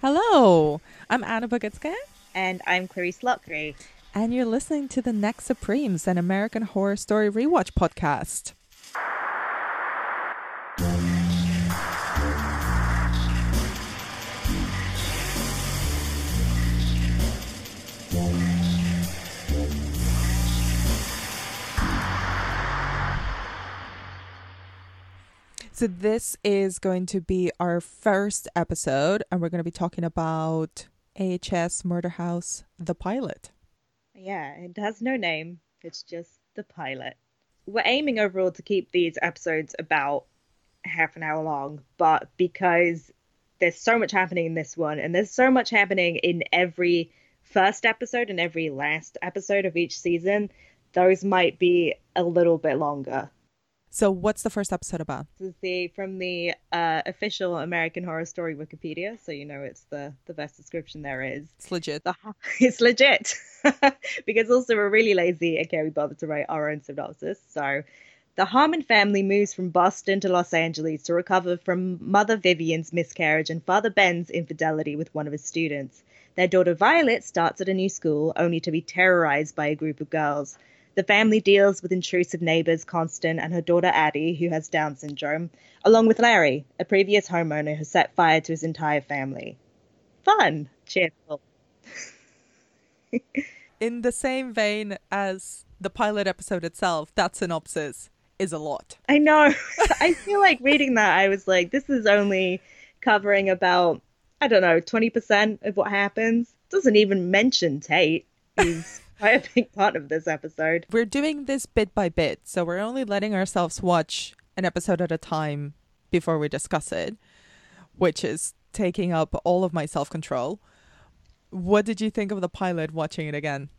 Hello, I'm Anna Bogutskaya, And I'm Clarisse Loughrey. and you're listening to the Next Supremes, an American Horror Story rewatch podcast. So, this is going to be our first episode, and we're going to be talking about AHS Murder House, the pilot. Yeah, it has no name. It's just the pilot. We're aiming overall to keep these episodes about half an hour long, but because there's so much happening in this one, and there's so much happening in every first episode and every last episode of each season, those might be a little bit longer. So, what's the first episode about? This is the from the uh, official American Horror Story Wikipedia, so you know it's the the best description there is. It's legit. The, it's legit because also we're really lazy and can't be bothered to write our own synopsis. So, the Harmon family moves from Boston to Los Angeles to recover from Mother Vivian's miscarriage and Father Ben's infidelity with one of his students. Their daughter Violet starts at a new school only to be terrorized by a group of girls. The family deals with intrusive neighbors Constance and her daughter Addie, who has Down syndrome, along with Larry, a previous homeowner who set fire to his entire family. Fun, cheerful. In the same vein as the pilot episode itself, that synopsis is a lot. I know. I feel like reading that, I was like, this is only covering about, I don't know, 20% of what happens. Doesn't even mention Tate, quite a big part of this episode. We're doing this bit by bit, so we're only letting ourselves watch an episode at a time before we discuss it, which is taking up all of my self control. What did you think of the pilot watching it again?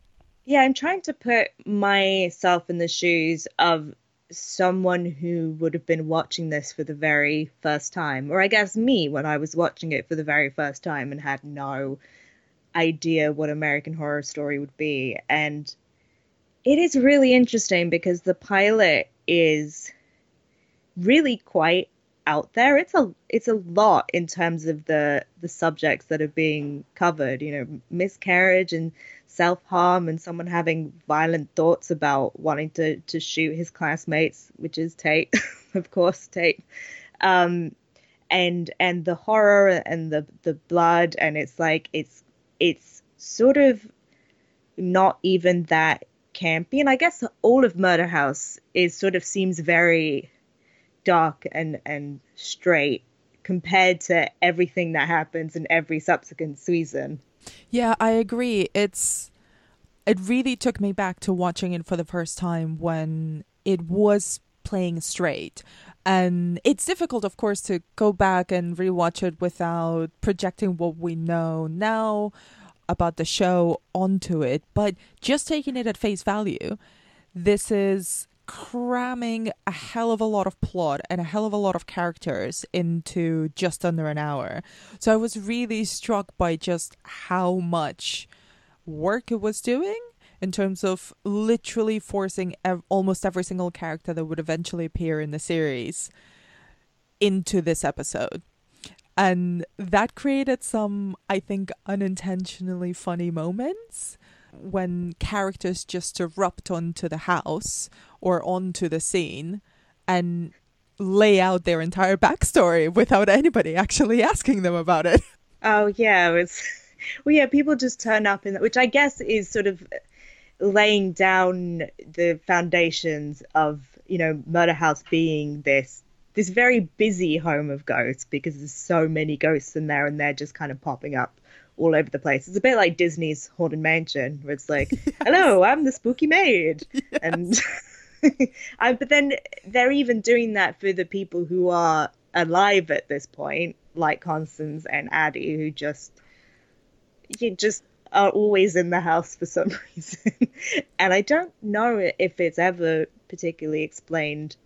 Yeah, I'm trying to put myself in the shoes of someone who would have been watching this for the very first time, or I guess me when I was watching it for the very first time and had no idea what American Horror Story would be. And it is really interesting because the pilot is really quite out there. It's a it's a lot in terms of the the subjects that are being covered. You know, miscarriage and self harm, and someone having violent thoughts about wanting to to shoot his classmates, which is Tate, of course, Tate. Um, and and the horror and the the blood, and it's like it's it's sort of not even that campy. And I guess all of Murder House is sort of seems very dark and and straight compared to everything that happens in every subsequent season. Yeah, I agree. It's it really took me back to watching it for the first time when it was playing straight. And it's difficult of course to go back and rewatch it without projecting what we know now about the show onto it, but just taking it at face value, this is cramming a hell of a lot of plot and a hell of a lot of characters into just under an hour. So I was really struck by just how much work it was doing in terms of literally forcing ev- almost every single character that would eventually appear in the series into this episode. And that created some, I think, unintentionally funny moments when characters just erupt onto the house or onto the scene and lay out their entire backstory without anybody actually asking them about it. Oh yeah, it's well yeah, people just turn up in that, which I guess is sort of laying down the foundations of, you know, Murder House being this this very busy home of ghosts because there's so many ghosts in there and they're just kind of popping up all over the place. It's a bit like Disney's Haunted Mansion, where it's like, yes. "Hello, I'm the spooky maid," yes. and I, but then they're even doing that for the people who are alive at this point, like Constance and Addie, who just you just are always in the house for some reason. and I don't know if it's ever particularly explained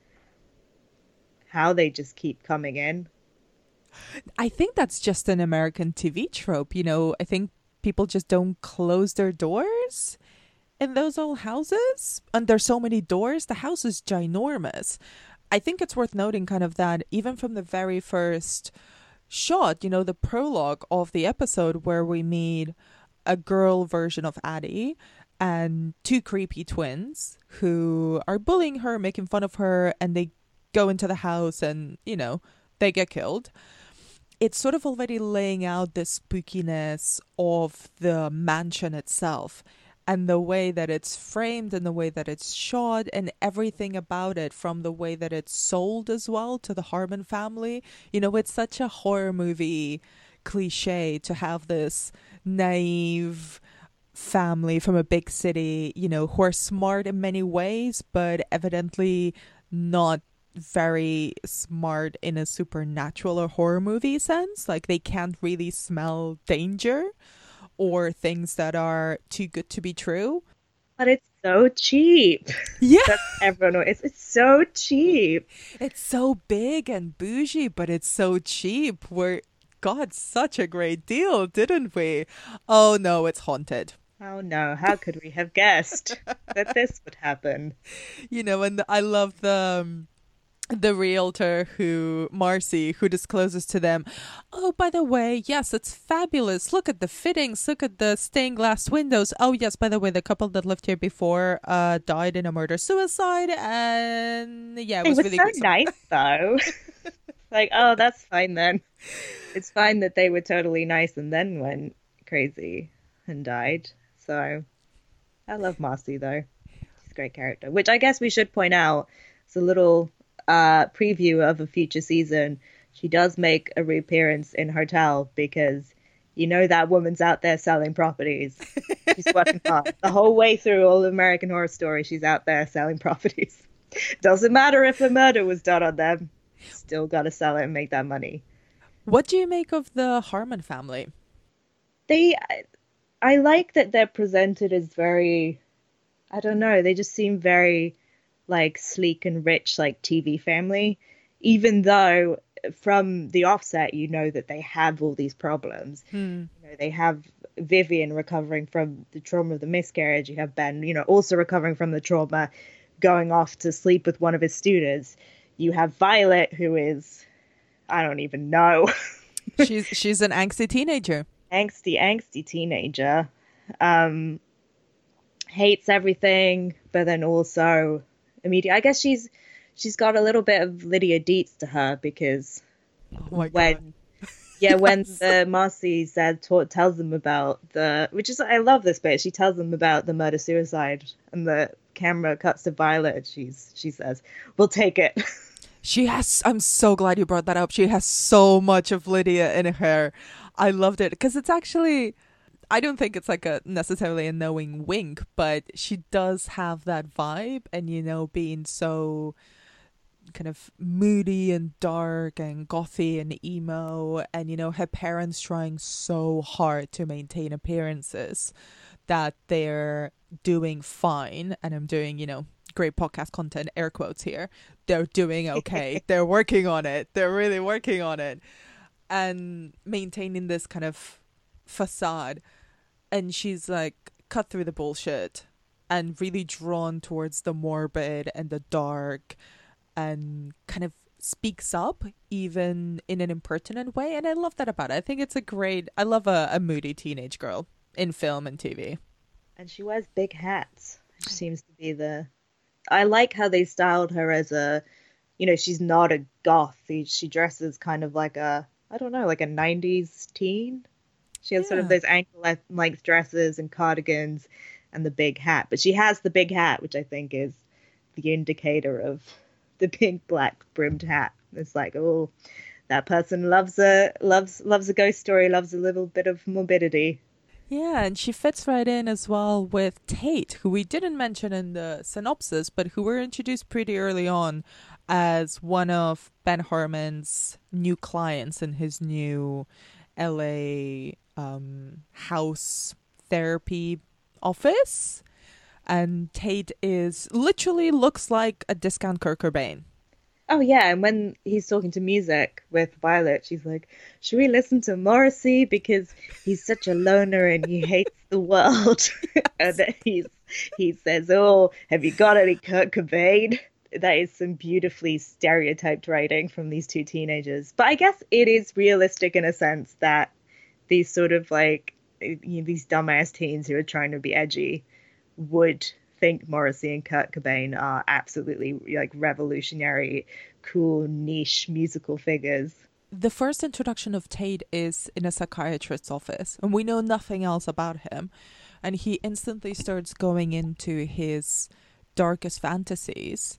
how they just keep coming in. I think that's just an American TV trope. You know, I think people just don't close their doors in those old houses. And there's so many doors. The house is ginormous. I think it's worth noting kind of that even from the very first shot, you know, the prologue of the episode where we meet a girl version of Addie and two creepy twins who are bullying her, making fun of her, and they go into the house and, you know, they get killed. It's sort of already laying out the spookiness of the mansion itself and the way that it's framed and the way that it's shot and everything about it from the way that it's sold as well to the Harmon family. You know, it's such a horror movie cliche to have this naive family from a big city, you know, who are smart in many ways, but evidently not very smart in a supernatural or horror movie sense. Like they can't really smell danger or things that are too good to be true. But it's so cheap. Yeah. That's everyone it's it's so cheap. It's so big and bougie, but it's so cheap. We're got such a great deal, didn't we? Oh no, it's haunted. Oh no, how could we have guessed that this would happen? You know, and I love the um, the realtor who Marcy who discloses to them, "Oh, by the way, yes, it's fabulous. Look at the fittings, look at the stained glass windows. Oh, yes, by the way, the couple that lived here before uh died in a murder suicide and yeah, it was, it was really so nice though. like, oh, that's fine then. It's fine that they were totally nice and then went crazy and died. So I love Marcy though. She's a great character. Which I guess we should point out. It's a little uh, preview of a future season. She does make a reappearance in Hotel because you know that woman's out there selling properties. She's working hard. The whole way through all of American Horror Story, she's out there selling properties. Doesn't matter if a murder was done on them. Still got to sell it and make that money. What do you make of the Harmon family? They I like that they're presented as very I don't know, they just seem very like sleek and rich like TV family even though from the offset you know that they have all these problems. Hmm. You know, they have Vivian recovering from the trauma of the miscarriage, you have Ben, you know, also recovering from the trauma going off to sleep with one of his students. You have Violet who is I don't even know. she's she's an angsty teenager. angsty, angsty teenager. Um, hates everything, but then also immediate. I guess she's she's got a little bit of Lydia Deetz to her because Oh my when god. yeah, when the Marcy said tells them about the which is I love this bit. She tells them about the murder suicide, and the camera cuts to Violet. And she's she says, "We'll take it." She has. I'm so glad you brought that up. She has so much of Lydia in her. I loved it because it's actually. I don't think it's like a necessarily a knowing wink, but she does have that vibe, and you know, being so kind of moody and dark and gothy and emo, and you know, her parents trying so hard to maintain appearances that they're doing fine, and I'm doing, you know, great podcast content, air quotes here. They're doing okay. they're working on it. They're really working on it. And maintaining this kind of facade. And she's like cut through the bullshit and really drawn towards the morbid and the dark and kind of speaks up even in an impertinent way. And I love that about it. I think it's a great I love a, a moody teenage girl in film and TV. and she wears big hats. Which seems to be the. I like how they styled her as a, you know, she's not a goth. She, she dresses kind of like a, I don't know, like a '90s teen. She has sort of those ankle length dresses and cardigans, and the big hat. But she has the big hat, which I think is the indicator of the pink black brimmed hat. It's like, oh, that person loves a loves loves a ghost story, loves a little bit of morbidity. Yeah, and she fits right in as well with Tate, who we didn't mention in the synopsis, but who were introduced pretty early on as one of Ben Harmon's new clients in his new LA um, house therapy office. And Tate is literally looks like a discount Kurt Cobain. Oh yeah, and when he's talking to music with Violet, she's like, "Should we listen to Morrissey because he's such a loner and he hates the world?" and then he's he says, "Oh, have you got any Kurt Cobain?" that is some beautifully stereotyped writing from these two teenagers. But I guess it is realistic in a sense that these sort of like you know, these dumbass teens who are trying to be edgy would think Morrissey and Kurt Cobain are absolutely like revolutionary, cool, niche musical figures. The first introduction of Tate is in a psychiatrist's office, and we know nothing else about him. And he instantly starts going into his darkest fantasies.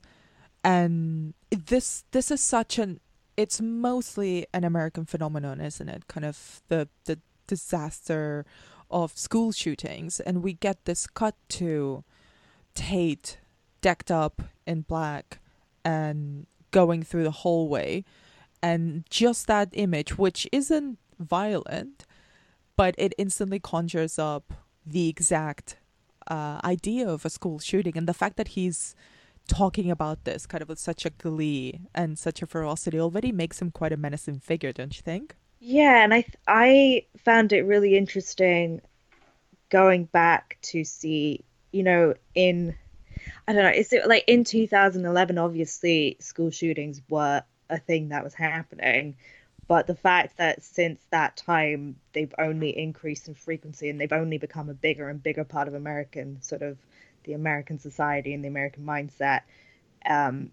And this this is such an it's mostly an American phenomenon, isn't it? Kind of the the disaster of school shootings, and we get this cut to Tate decked up in black and going through the hallway, and just that image, which isn't violent, but it instantly conjures up the exact uh, idea of a school shooting, and the fact that he's talking about this kind of with such a glee and such a ferocity already makes him quite a menacing figure, don't you think? Yeah, and I th- I found it really interesting going back to see, you know, in I don't know, is it like in 2011 obviously school shootings were a thing that was happening, but the fact that since that time they've only increased in frequency and they've only become a bigger and bigger part of American sort of the American society and the American mindset um,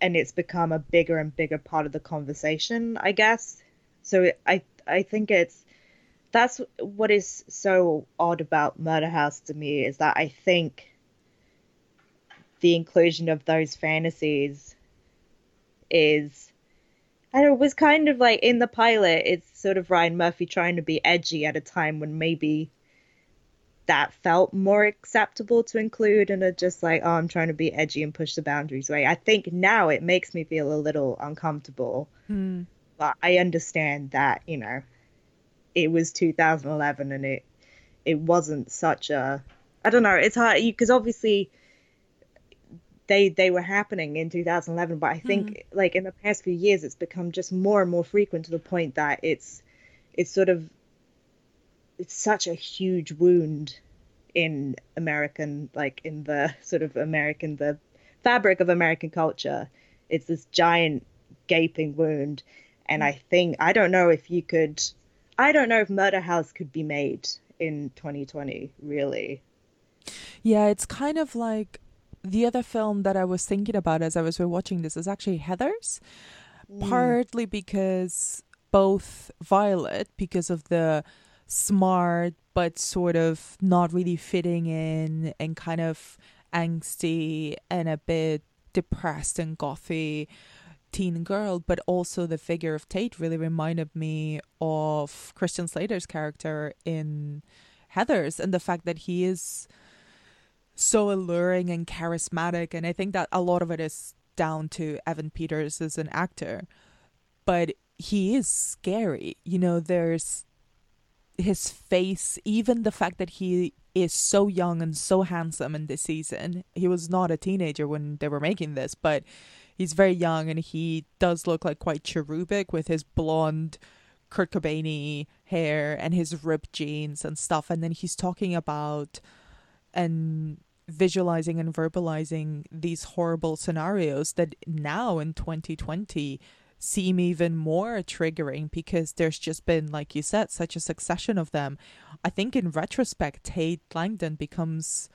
and it's become a bigger and bigger part of the conversation, I guess. So I I think it's that's what is so odd about Murder House to me is that I think the inclusion of those fantasies is I don't know, it was kind of like in the pilot, it's sort of Ryan Murphy trying to be edgy at a time when maybe that felt more acceptable to include and are just like, oh, I'm trying to be edgy and push the boundaries away. I think now it makes me feel a little uncomfortable. Hmm but I understand that you know it was 2011 and it it wasn't such a I don't know it's hard because obviously they they were happening in 2011 but I think mm. like in the past few years it's become just more and more frequent to the point that it's it's sort of it's such a huge wound in American like in the sort of American the fabric of American culture. It's this giant gaping wound. And I think I don't know if you could I don't know if Murder House could be made in 2020 really. Yeah, it's kind of like the other film that I was thinking about as I was watching this is actually Heathers. Mm. Partly because both Violet because of the smart but sort of not really fitting in and kind of angsty and a bit depressed and gothy teen girl, but also the figure of Tate really reminded me of Christian Slater's character in Heathers and the fact that he is so alluring and charismatic. And I think that a lot of it is down to Evan Peters as an actor, but he is scary. You know, there's his face, even the fact that he is so young and so handsome in this season. He was not a teenager when they were making this, but he's very young and he does look like quite cherubic with his blonde Kurt Cobain hair and his ripped jeans and stuff. And then he's talking about and visualizing and verbalizing these horrible scenarios that now in 2020 seem even more triggering because there's just been, like you said, such a succession of them. I think in retrospect, Tate Langdon becomes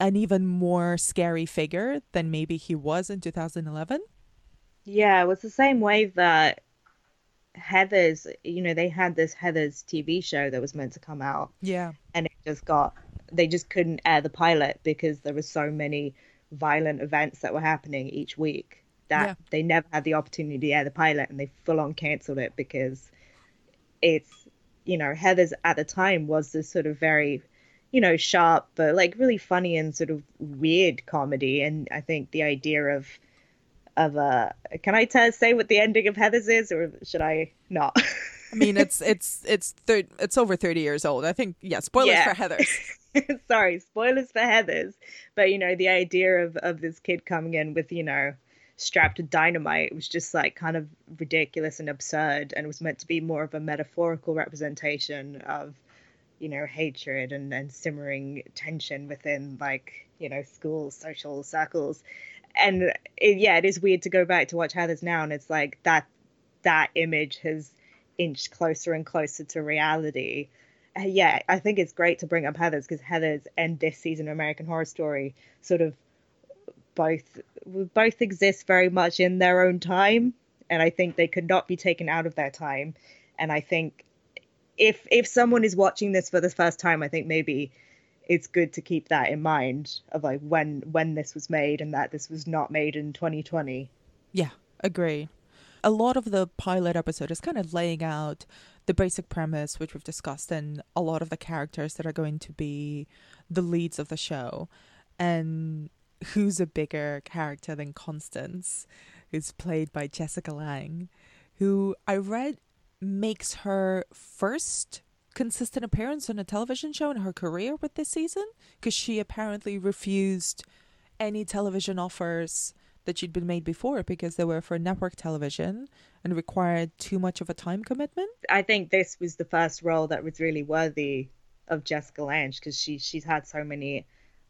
an even more scary figure than maybe he was in 2011. Yeah, it was the same way that Heathers, you know, they had this Heathers TV show that was meant to come out. Yeah. And it just got, they just couldn't air the pilot because there were so many violent events that were happening each week that yeah. they never had the opportunity to air the pilot and they full on cancelled it because it's, you know, Heathers at the time was this sort of very you know, sharp, but like really funny and sort of weird comedy. And I think the idea of of uh can I tell say what the ending of Heathers is or should I not? I mean it's it's it's thir- it's over 30 years old. I think yeah, spoilers yeah. for Heathers. Sorry, spoilers for Heathers. But you know, the idea of of this kid coming in with, you know, strapped to dynamite was just like kind of ridiculous and absurd and was meant to be more of a metaphorical representation of you know hatred and, and simmering tension within like you know school social circles and it, yeah, it is weird to go back to watch Heathers now, and it's like that that image has inched closer and closer to reality. Uh, yeah, I think it's great to bring up Heathers because Heathers and this season of American Horror Story sort of both both exist very much in their own time, and I think they could not be taken out of their time. And I think if if someone is watching this for the first time, I think maybe it's good to keep that in mind of like when when this was made and that this was not made in 2020. Yeah, agree. A lot of the pilot episode is kind of laying out the basic premise, which we've discussed, and a lot of the characters that are going to be the leads of the show. And who's a bigger character than Constance, who's played by Jessica Lange, who I read makes her first consistent appearance on a television show in her career with this season because she apparently refused any television offers that she'd been made before because they were for network television and required too much of a time commitment. I think this was the first role that was really worthy of Jessica Lange because she she's had so many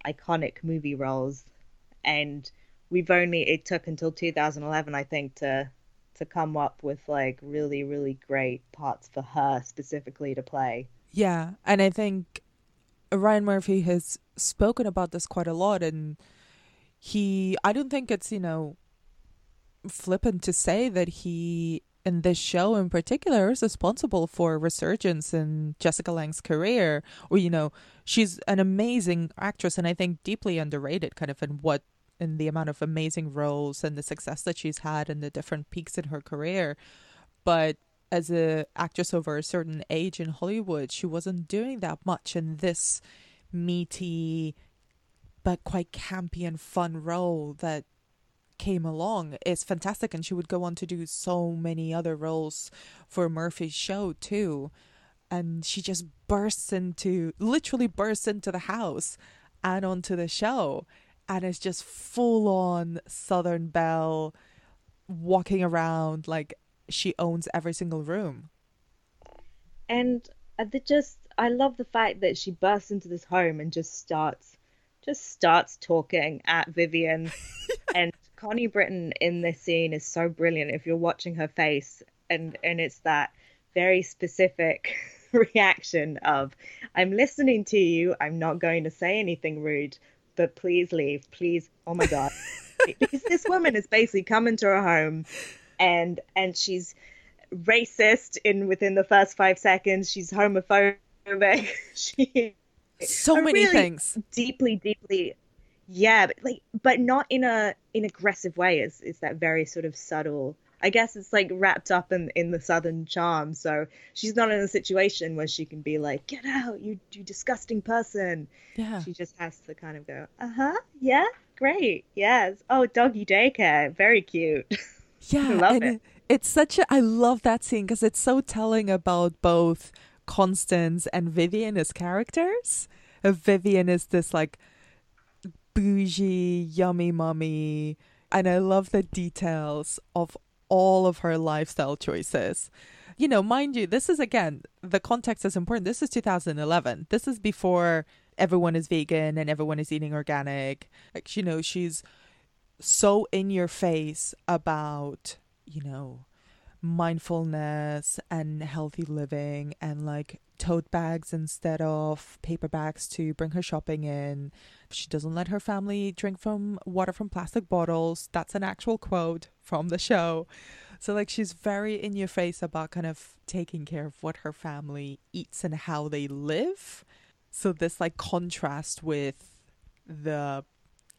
iconic movie roles and we've only it took until 2011 I think to to come up with like really really great parts for her specifically to play. Yeah, and I think Ryan Murphy has spoken about this quite a lot and he I don't think it's, you know, flippant to say that he in this show in particular is responsible for resurgence in Jessica Lange's career. Or, you know, she's an amazing actress and I think deeply underrated kind of in what in the amount of amazing roles and the success that she's had and the different peaks in her career. But as a actress over a certain age in Hollywood, she wasn't doing that much in this meaty but quite campy and fun role that came along. Is fantastic and she would go on to do so many other roles for Murphy's show too. And she just bursts into literally bursts into the house and onto the show and it's just full on Southern Belle walking around like she owns every single room. And uh, the just I love the fact that she bursts into this home and just starts just starts talking at Vivian. And Connie Britton in this scene is so brilliant if you're watching her face. And and it's that very specific reaction of I'm listening to you, I'm not going to say anything rude, but please leave, please. Oh my god, because this woman is basically coming to her home, and and she's racist in within the first five seconds. She's homophobic. she so many really things deeply, deeply. Yeah, but like, but not in a in aggressive way. Is is that very sort of subtle I guess it's like wrapped up in in the southern charm. So she's not in a situation where she can be like, "Get out, you you disgusting person." Yeah. She just has to kind of go, "Uh huh, yeah, great, yes. Oh, doggy daycare, very cute." Yeah, I love it. It's such a. I love that scene because it's so telling about both Constance and Vivian as characters. Uh, Vivian is this like bougie, yummy mummy and I love the details of all of her lifestyle choices. You know, mind you, this is again, the context is important. This is 2011. This is before everyone is vegan and everyone is eating organic. Like, you know, she's so in your face about, you know, mindfulness and healthy living and like tote bags instead of paper bags to bring her shopping in. She doesn't let her family drink from water from plastic bottles. That's an actual quote from the show. So like she's very in your face about kind of taking care of what her family eats and how they live. So this like contrast with the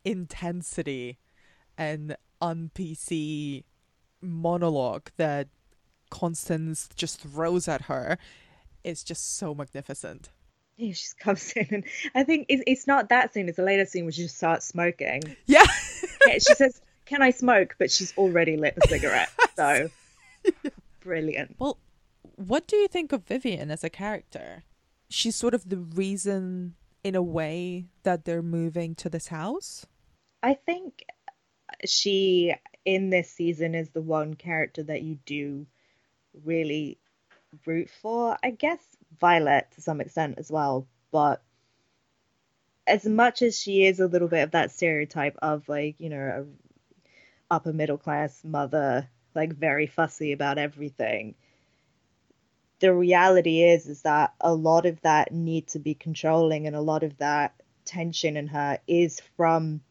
intensity and un PC monologue that Constance just throws at her is just so magnificent. Yeah, she just comes in, and I think it's, it's not that scene. It's a later scene where she just starts smoking. Yeah, she says, "Can I smoke?" But she's already lit a cigarette. So brilliant. Well, what do you think of Vivian as a character? She's sort of the reason, in a way, that they're moving to this house. I think she in this season is the one character that you do really root for. I guess Violet to some extent as well, but as much as she is a little bit of that stereotype of like you know upper middle class mother, like very fussy about everything. The reality is is that a lot of that need to be controlling and a lot of that tension in her is from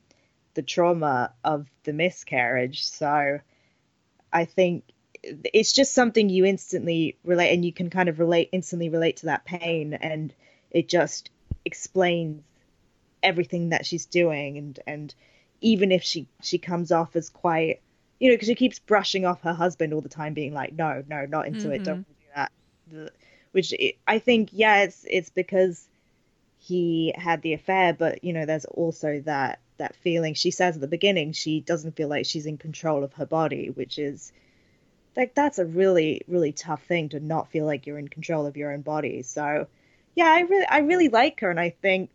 the trauma of the miscarriage. So I think it's just something you instantly relate and you can kind of relate instantly relate to that pain and it just explains everything that she's doing and and even if she she comes off as quite you know because she keeps brushing off her husband all the time being like no no not into mm-hmm. it don't do that which i think yeah it's it's because he had the affair but you know there's also that that feeling she says at the beginning she doesn't feel like she's in control of her body which is like that's a really really tough thing to not feel like you're in control of your own body so yeah i really i really like her and i think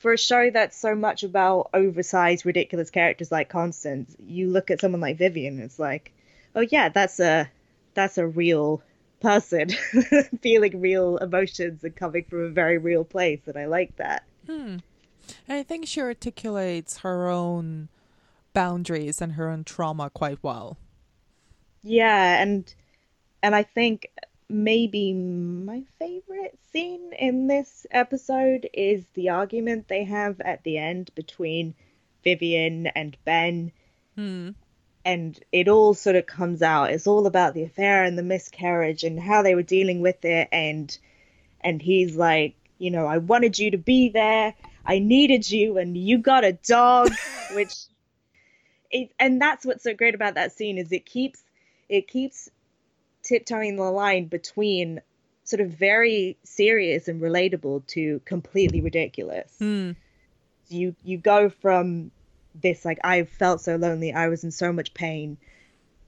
for a show that's so much about oversized, ridiculous characters like Constance, you look at someone like Vivian, and it's like, oh yeah, that's a that's a real person feeling real emotions and coming from a very real place, and I like that. Hmm. And I think she articulates her own boundaries and her own trauma quite well. Yeah, and and I think maybe my favorite scene in this episode is the argument they have at the end between Vivian and Ben. Hmm. And it all sort of comes out. It's all about the affair and the miscarriage and how they were dealing with it. And and he's like, you know, I wanted you to be there. I needed you, and you got a dog, which, it, and that's what's so great about that scene is it keeps it keeps tiptoeing the line between sort of very serious and relatable to completely ridiculous. Mm. You you go from this like I felt so lonely, I was in so much pain,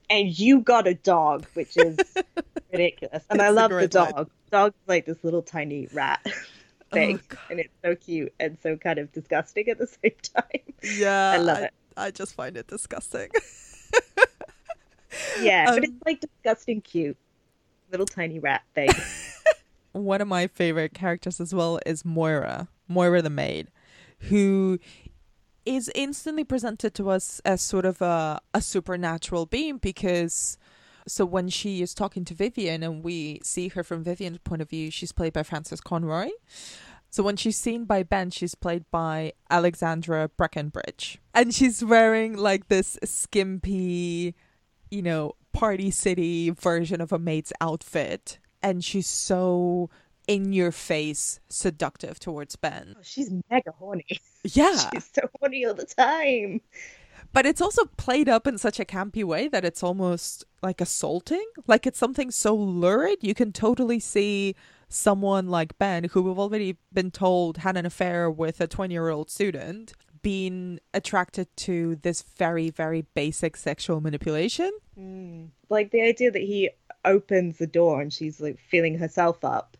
and you got a dog, which is ridiculous. And it's I love the dog. Line. Dog's like this little tiny rat thing, oh, and it's so cute and so kind of disgusting at the same time. Yeah, I love I, it. I just find it disgusting. Yeah, um, but it's like disgusting cute. Little tiny rat thing. One of my favorite characters as well is Moira, Moira the maid, who is instantly presented to us as sort of a, a supernatural being because so when she is talking to Vivian and we see her from Vivian's point of view, she's played by Frances Conroy. So when she's seen by Ben, she's played by Alexandra Breckenridge. And she's wearing like this skimpy you know, party city version of a maid's outfit. And she's so in your face seductive towards Ben. Oh, she's mega horny. Yeah. she's so horny all the time. But it's also played up in such a campy way that it's almost like assaulting. Like it's something so lurid. You can totally see someone like Ben, who we've already been told had an affair with a 20 year old student, being attracted to this very, very basic sexual manipulation. Mm. Like the idea that he opens the door and she's like feeling herself up,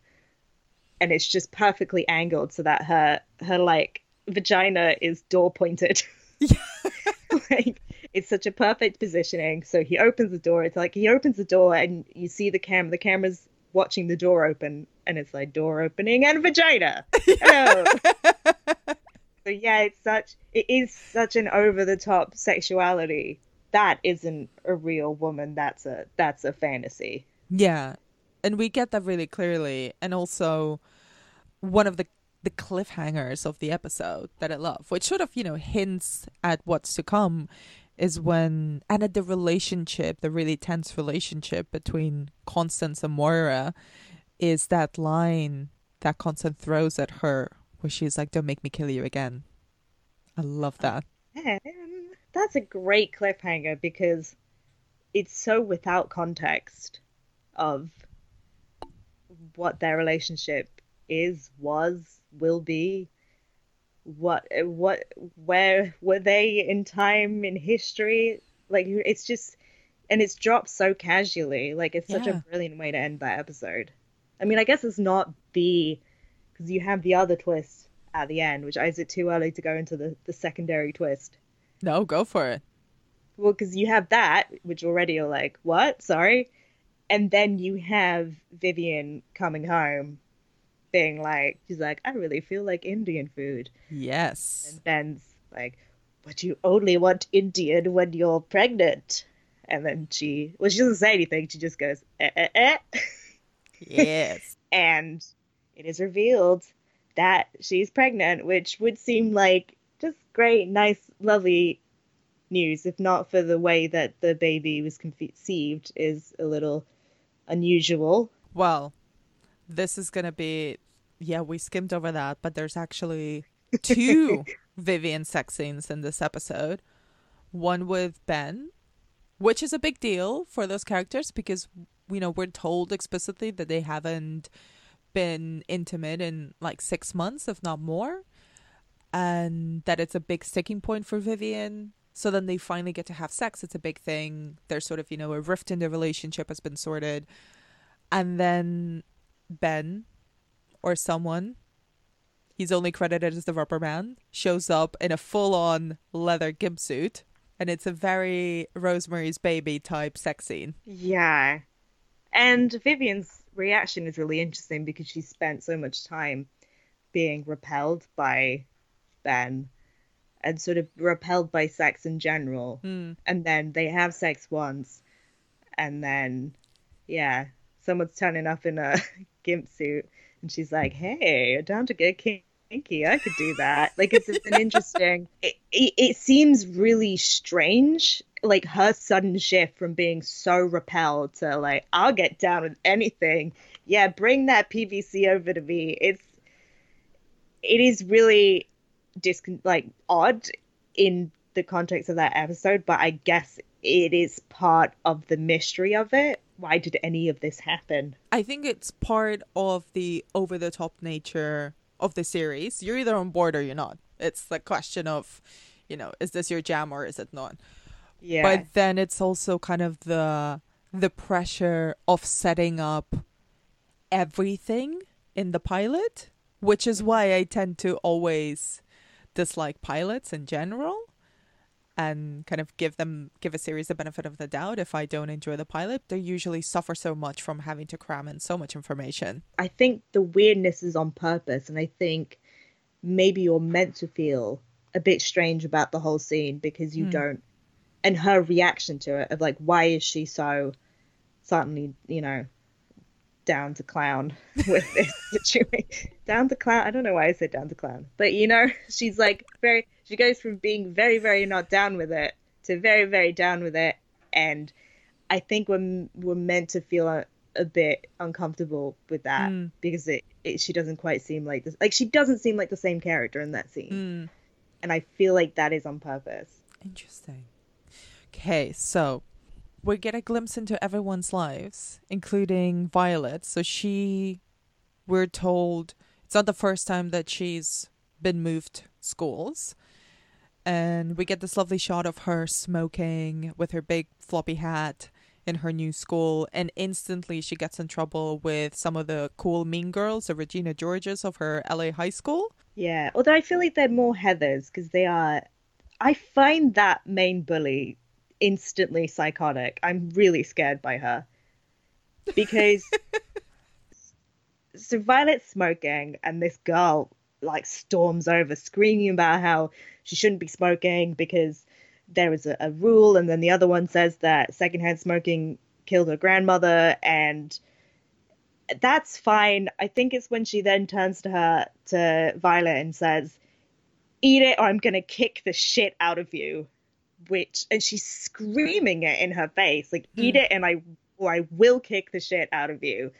and it's just perfectly angled so that her her like vagina is door pointed. Yeah. like it's such a perfect positioning. So he opens the door. It's like he opens the door and you see the camera. The camera's watching the door open, and it's like door opening and vagina. Hello. So yeah, it's such it is such an over the top sexuality. That isn't a real woman. That's a that's a fantasy. Yeah. And we get that really clearly. And also one of the the cliffhangers of the episode that I love, which sort of, you know, hints at what's to come, is when and at the relationship, the really tense relationship between Constance and Moira is that line that Constance throws at her where she's like, "Don't make me kill you again." I love that. that's a great cliffhanger because it's so without context of what their relationship is, was, will be. What, what, where were they in time in history? Like, it's just, and it's dropped so casually. Like, it's such yeah. a brilliant way to end that episode. I mean, I guess it's not the because you have the other twist at the end, which is it too early to go into the, the secondary twist? No, go for it. Well, because you have that, which already you're like, what? Sorry. And then you have Vivian coming home being like, she's like, I really feel like Indian food. Yes. And Ben's like, but you only want Indian when you're pregnant. And then she, well, she doesn't say anything. She just goes, eh, eh, eh. Yes. and it is revealed that she's pregnant, which would seem like just great, nice, lovely news, if not for the way that the baby was conceived, is a little unusual. Well, this is going to be, yeah, we skimmed over that, but there's actually two Vivian sex scenes in this episode. One with Ben, which is a big deal for those characters because, you know, we're told explicitly that they haven't been intimate in like six months, if not more, and that it's a big sticking point for Vivian. So then they finally get to have sex. It's a big thing. There's sort of, you know, a rift in their relationship has been sorted. And then Ben or someone, he's only credited as the rubber man, shows up in a full on leather gimp suit. And it's a very Rosemary's Baby type sex scene. Yeah. And Vivian's reaction is really interesting because she spent so much time being repelled by Ben and sort of repelled by sex in general. Mm. And then they have sex once, and then, yeah, someone's turning up in a gimp suit, and she's like, "Hey, down to get kinky? I could do that." Like, it's, it's an interesting. It, it, it seems really strange, like her sudden shift from being so repelled to like, "I'll get down with anything." Yeah, bring that PVC over to me. It's it is really discon like odd in the context of that episode, but I guess it is part of the mystery of it. Why did any of this happen? I think it's part of the over the top nature of the series. You're either on board or you're not. It's the question of, you know, is this your jam or is it not? Yeah. But then it's also kind of the the pressure of setting up everything in the pilot, which is why I tend to always dislike pilots in general and kind of give them give a series the benefit of the doubt if I don't enjoy the pilot. They usually suffer so much from having to cram in so much information. I think the weirdness is on purpose and I think maybe you're meant to feel a bit strange about the whole scene because you Hmm. don't and her reaction to it of like why is she so suddenly, you know, down to clown with this situation. down to clown. I don't know why I said down to clown, but you know, she's like very. She goes from being very, very not down with it to very, very down with it, and I think we're we're meant to feel a, a bit uncomfortable with that Mm. because it, it she doesn't quite seem like this. Like she doesn't seem like the same character in that scene, Mm. and I feel like that is on purpose. Interesting. Okay, so we get a glimpse into everyone's lives, including Violet. So she, we're told, it's not the first time that she's been moved schools. And we get this lovely shot of her smoking with her big floppy hat in her new school. And instantly she gets in trouble with some of the cool mean girls, the Regina Georges of her LA high school. Yeah, although I feel like they're more Heathers because they are. I find that main bully instantly psychotic. I'm really scared by her because so Violet's smoking and this girl like storms over screaming about how she shouldn't be smoking because there is a, a rule, and then the other one says that secondhand smoking killed her grandmother and that's fine. I think it's when she then turns to her to Violet and says, "Eat it, or I'm gonna kick the shit out of you." Which and she's screaming it in her face, like "Eat hmm. it, and I or I will kick the shit out of you."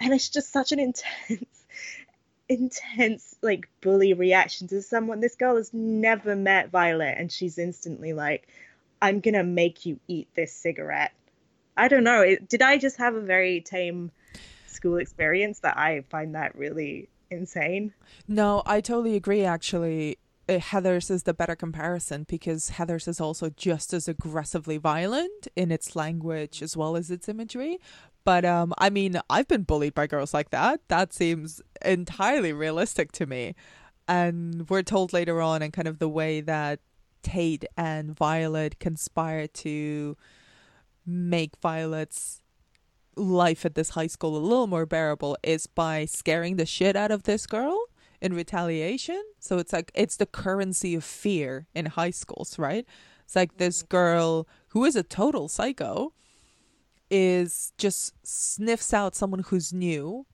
And it's just such an intense, intense like bully reaction to someone. This girl has never met Violet, and she's instantly like, "I'm gonna make you eat this cigarette." I don't know. It, did I just have a very tame school experience that I find that really insane? No, I totally agree. Actually, uh, Heathers is the better comparison because Heathers is also just as aggressively violent in its language as well as its imagery. But um, I mean, I've been bullied by girls like that. That seems entirely realistic to me. And we're told later on, and kind of the way that Tate and Violet conspire to make Violet's life at this high school a little more bearable is by scaring the shit out of this girl in retaliation. So it's like it's the currency of fear in high schools, right? It's like this girl who is a total psycho is just sniffs out someone who's new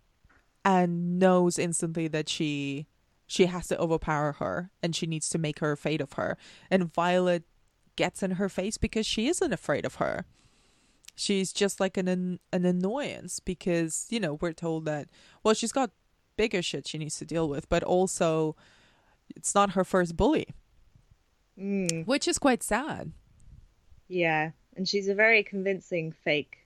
and knows instantly that she she has to overpower her and she needs to make her afraid of her. And Violet gets in her face because she isn't afraid of her. She's just like an an, an annoyance because, you know, we're told that well, she's got bigger shit she needs to deal with, but also it's not her first bully. Mm, Which is quite sad. yeah, and she's a very convincing fake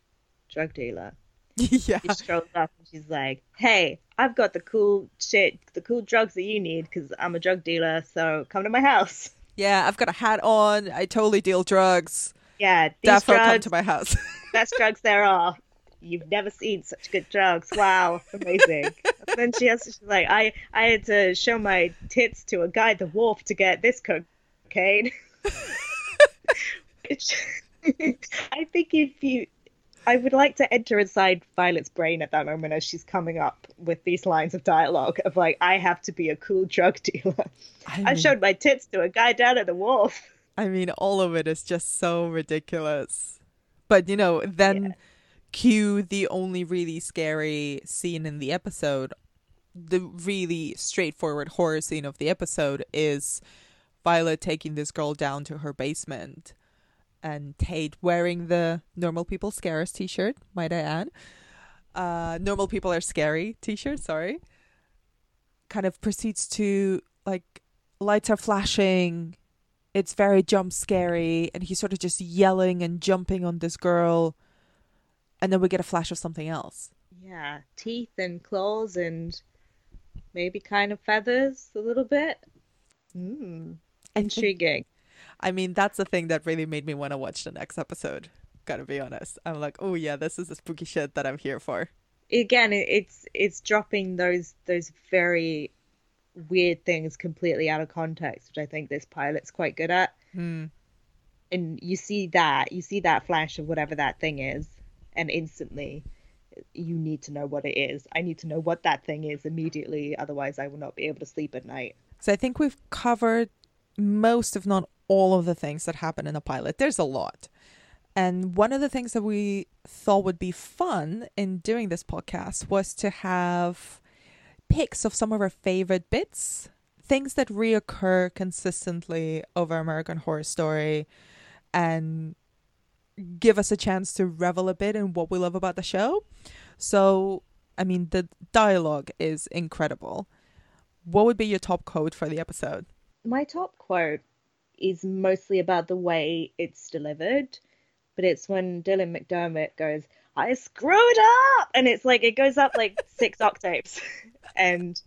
drug dealer. yeah. She strolls up and she's like, "Hey, I've got the cool shit, the cool drugs that you need because I'm a drug dealer. So come to my house. Yeah, I've got a hat on. I totally deal drugs. Yeah, these Defo come to my house. best drugs there are. You've never seen such good drugs. Wow, amazing. then she has, she's like, I, I had to show my tits to a guy at the wharf to get this cocaine. Which, I think if you, I would like to enter inside Violet's brain at that moment as she's coming up with these lines of dialogue of like, I have to be a cool drug dealer. I I showed my tits to a guy down at the wharf. I mean, all of it is just so ridiculous. But you know, then cue the only really scary scene in the episode. The really straightforward horror scene of the episode is Violet taking this girl down to her basement and Tate wearing the normal people scare us t-shirt, might I add. Uh normal people are scary t-shirt, sorry. Kind of proceeds to like lights are flashing. It's very jump scary and he's sort of just yelling and jumping on this girl and then we get a flash of something else. Yeah, teeth and claws and maybe kind of feathers a little bit. Mm, intriguing. I mean, that's the thing that really made me want to watch the next episode. Gotta be honest. I'm like, oh yeah, this is the spooky shit that I'm here for. Again, it's it's dropping those those very weird things completely out of context, which I think this pilot's quite good at. Hmm. And you see that, you see that flash of whatever that thing is, and instantly you need to know what it is. I need to know what that thing is immediately, otherwise I will not be able to sleep at night. So I think we've covered most, if not all, of the things that happen in a pilot. There's a lot. And one of the things that we thought would be fun in doing this podcast was to have picks of some of our favorite bits, things that reoccur consistently over American Horror Story, and give us a chance to revel a bit in what we love about the show. So, I mean, the dialogue is incredible. What would be your top quote for the episode? my top quote is mostly about the way it's delivered, but it's when Dylan McDermott goes, I screwed up! And it's like, it goes up like six octaves. And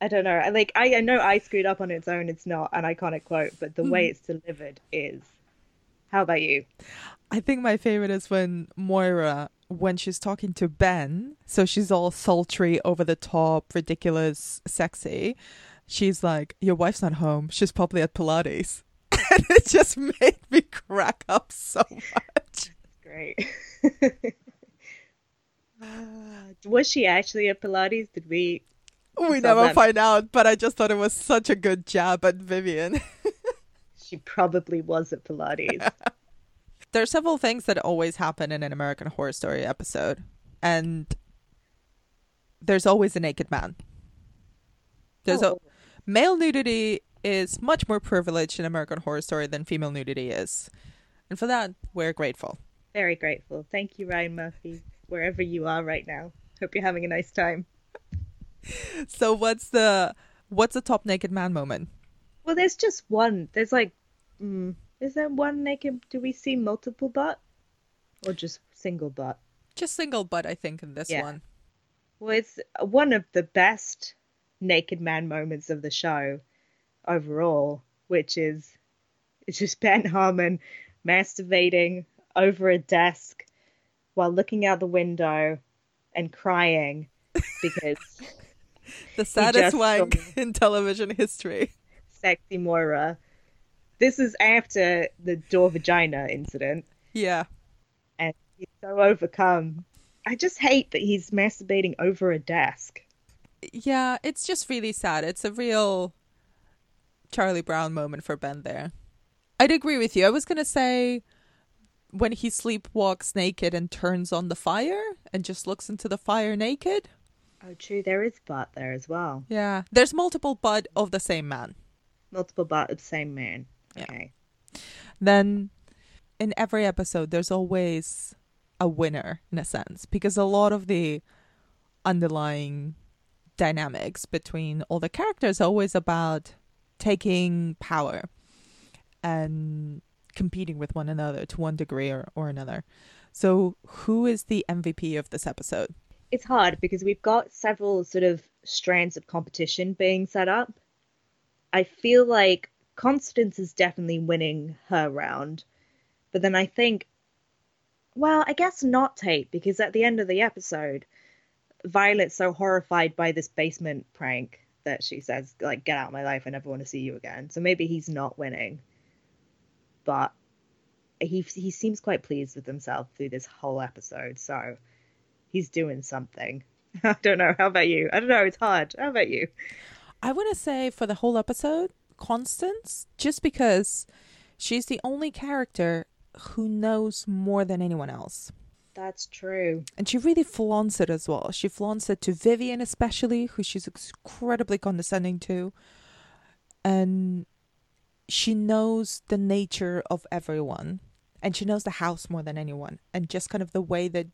I don't know, I like, I, I know I screwed up on its own, it's not an iconic quote, but the way hmm. it's delivered is. How about you? I think my favorite is when Moira, when she's talking to Ben, so she's all sultry, over the top, ridiculous, sexy. She's like, Your wife's not home. She's probably at Pilates. And it just made me crack up so much. Great. Was she actually at Pilates? Did we? We never that. find out, but I just thought it was such a good jab at Vivian. She probably was at Pilates. there are several things that always happen in an American Horror Story episode, and there's always a naked man. There's Oh. a male nudity is much more privileged in American Horror Story than female nudity is, and for that we're grateful. Very grateful. Thank you, Ryan Murphy, wherever you are right now. Hope you're having a nice time. So what's the what's the top naked man moment? Well, there's just one. There's like, mm, is there one naked? Do we see multiple butt, or just single butt? Just single butt, I think, in this Yeah. one. Well, it's one of the best naked man moments of the show overall, which is it's just Ben Harmon masturbating over a desk while looking out the window and crying because The saddest wank in television history. sexy Moira. This is after the door vagina incident, Yeah. and he's so overcome. I just hate that he's masturbating over a desk. yeah, it's just really sad. It's a real Charlie Brown moment for Ben there. I'd agree with you. I was going to say when he sleepwalks naked and turns on the fire and just looks into the fire naked. Oh, true. There is butt there as well. Yeah. There's multiple butt of the same man. Multiple butt of the same man. Yeah. Okay. Then in every episode, there's always a winner in a sense because a lot of the underlying dynamics between all the characters are always about taking power and competing with one another to one degree or, or another. So, who is the MVP of this episode? It's hard because we've got several sort of strands of competition being set up. I feel like Constance is definitely winning her round. But then I think, well, I guess not Tate, because at the end of the episode, Violet's so horrified by this basement prank that she says, like, get out of my life, I never want to see you again. So maybe he's not winning. But he he seems quite pleased with himself through this whole episode, so he's doing something. I don't know. How about you? I don't know. It's hard. How about you? I want to say for the whole episode, Constance, just because she's the only character who knows more than anyone else. That's true. And she really flaunts it as well. She flaunts it to Vivian, especially, who she's incredibly condescending to. And she knows the nature of everyone. And she knows the house more than anyone. And just kind of the way that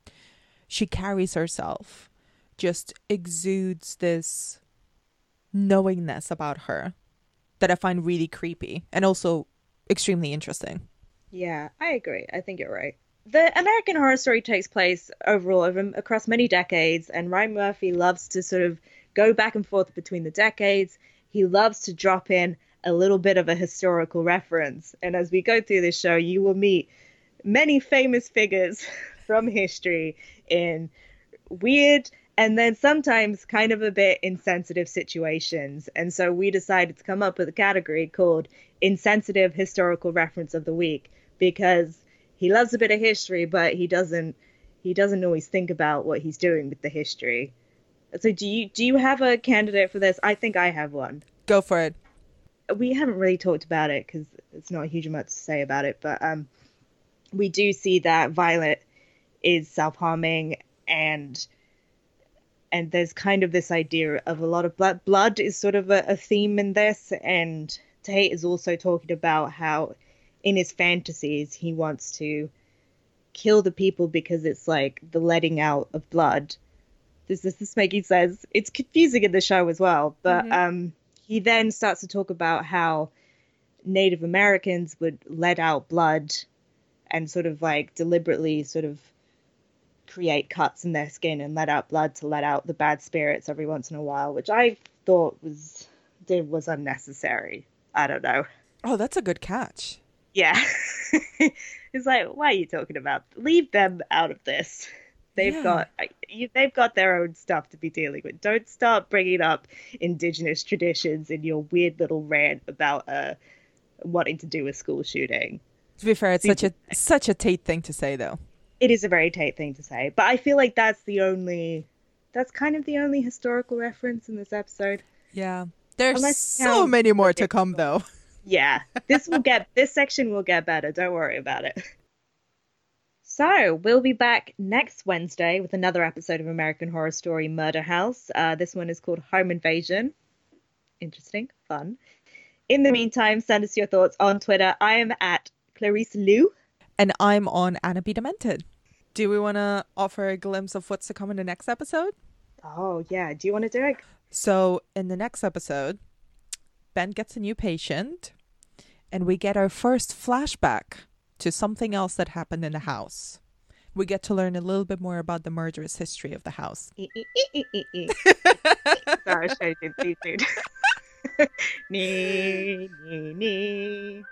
she carries herself just exudes this knowingness about her that I find really creepy and also extremely interesting. Yeah, I agree. I think you're right. The American Horror Story takes place overall over, across many decades, and Ryan Murphy loves to sort of go back and forth between the decades. He loves to drop in a little bit of a historical reference. And as we go through this show, you will meet many famous figures from history in weird and then sometimes kind of a bit insensitive situations. And so we decided to come up with a category called Insensitive Historical Reference of the Week because he loves a bit of history, but he doesn't he doesn't always think about what he's doing with the history. So do you do you have a candidate for this? I think I have one. Go for it. We haven't really talked about it because it's not a huge amount to say about it, but um, we do see that Violet is self harming and and there's kind of this idea of a lot of blood. Blood is sort of a, a theme in this, and Tate is also talking about how in his fantasies he wants to kill the people because it's like the letting out of blood. This is this Maggie says it's confusing in the show as well, but mm-hmm. um, he then starts to talk about how Native Americans would let out blood and sort of like deliberately sort of create cuts in their skin and let out blood to let out the bad spirits every once in a while, which I thought was did was unnecessary. I don't know. Oh, that's a good catch. Yeah. it's like, why are you talking about? Leave them out of this. They've yeah. got they've got their own stuff to be dealing with. Don't start bringing up indigenous traditions in your weird little rant about uh wanting to do a school shooting. To be fair, it's such a such a Tate thing to say, though it is a very Tate thing to say, but I feel like that's the only that's kind of the only historical reference in this episode. Yeah. There's Unless so many more to come though. Yeah. This will get this section will get better. Don't worry about it. So, we'll be back next Wednesday with another episode of American Horror Story Murder House. Uh, this one is called Home Invasion. Interesting, fun. In the meantime, send us your thoughts on Twitter. I am at Clarisse Lou. And I'm on Anna Be Demented. Do we want to offer a glimpse of what's to come in the next episode? Oh, yeah. Do you want to do it? So, in the next episode, Ben gets a new patient, and we get our first flashback to something else that happened in the house. We get to learn a little bit more about the murderous history of the house. Sorry, I did, nee, nee.